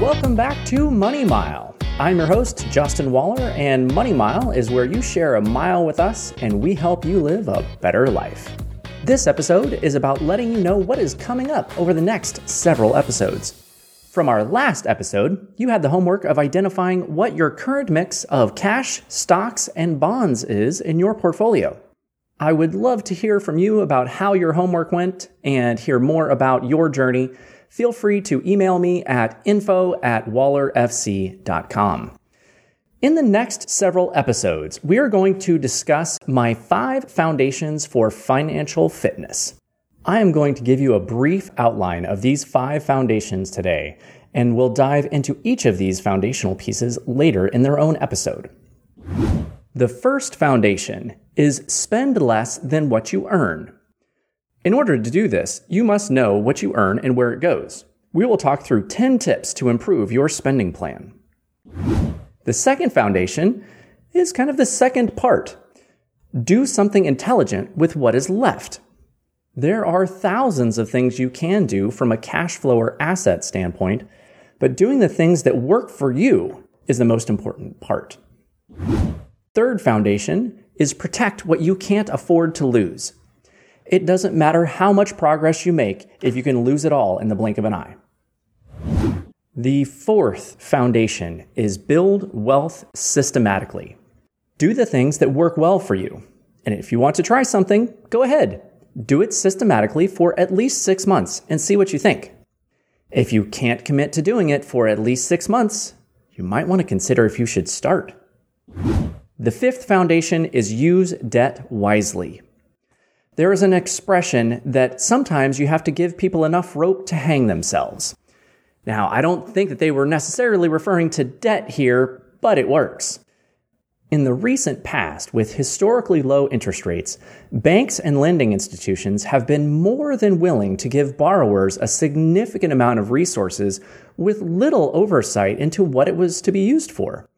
Welcome back to Money Mile. I'm your host, Justin Waller, and Money Mile is where you share a mile with us and we help you live a better life. This episode is about letting you know what is coming up over the next several episodes. From our last episode, you had the homework of identifying what your current mix of cash, stocks, and bonds is in your portfolio. I would love to hear from you about how your homework went and hear more about your journey feel free to email me at info at wallerfc.com. In the next several episodes, we are going to discuss my five foundations for financial fitness. I am going to give you a brief outline of these five foundations today, and we'll dive into each of these foundational pieces later in their own episode. The first foundation is spend less than what you earn. In order to do this, you must know what you earn and where it goes. We will talk through 10 tips to improve your spending plan. The second foundation is kind of the second part. Do something intelligent with what is left. There are thousands of things you can do from a cash flow or asset standpoint, but doing the things that work for you is the most important part. Third foundation is protect what you can't afford to lose. It doesn't matter how much progress you make if you can lose it all in the blink of an eye. The fourth foundation is build wealth systematically. Do the things that work well for you. And if you want to try something, go ahead. Do it systematically for at least six months and see what you think. If you can't commit to doing it for at least six months, you might want to consider if you should start. The fifth foundation is use debt wisely. There is an expression that sometimes you have to give people enough rope to hang themselves. Now, I don't think that they were necessarily referring to debt here, but it works. In the recent past, with historically low interest rates, banks and lending institutions have been more than willing to give borrowers a significant amount of resources with little oversight into what it was to be used for.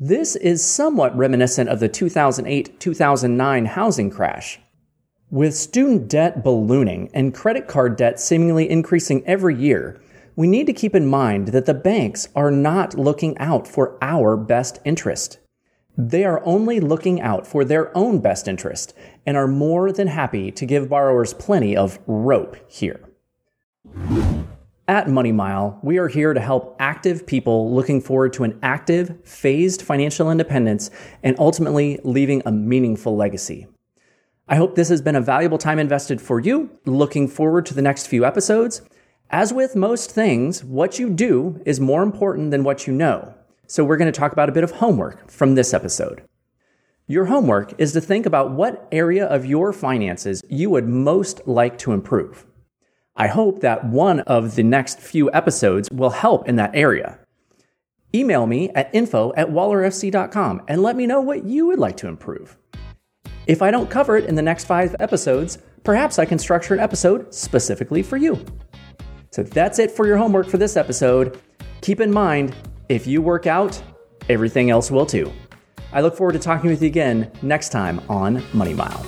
This is somewhat reminiscent of the 2008 2009 housing crash. With student debt ballooning and credit card debt seemingly increasing every year, we need to keep in mind that the banks are not looking out for our best interest. They are only looking out for their own best interest and are more than happy to give borrowers plenty of rope here. At Money Mile, we are here to help active people looking forward to an active, phased financial independence and ultimately leaving a meaningful legacy. I hope this has been a valuable time invested for you. Looking forward to the next few episodes. As with most things, what you do is more important than what you know. So we're going to talk about a bit of homework from this episode. Your homework is to think about what area of your finances you would most like to improve. I hope that one of the next few episodes will help in that area. Email me at info at wallerfc.com and let me know what you would like to improve. If I don't cover it in the next five episodes, perhaps I can structure an episode specifically for you. So that's it for your homework for this episode. Keep in mind, if you work out, everything else will too. I look forward to talking with you again next time on Money Mile.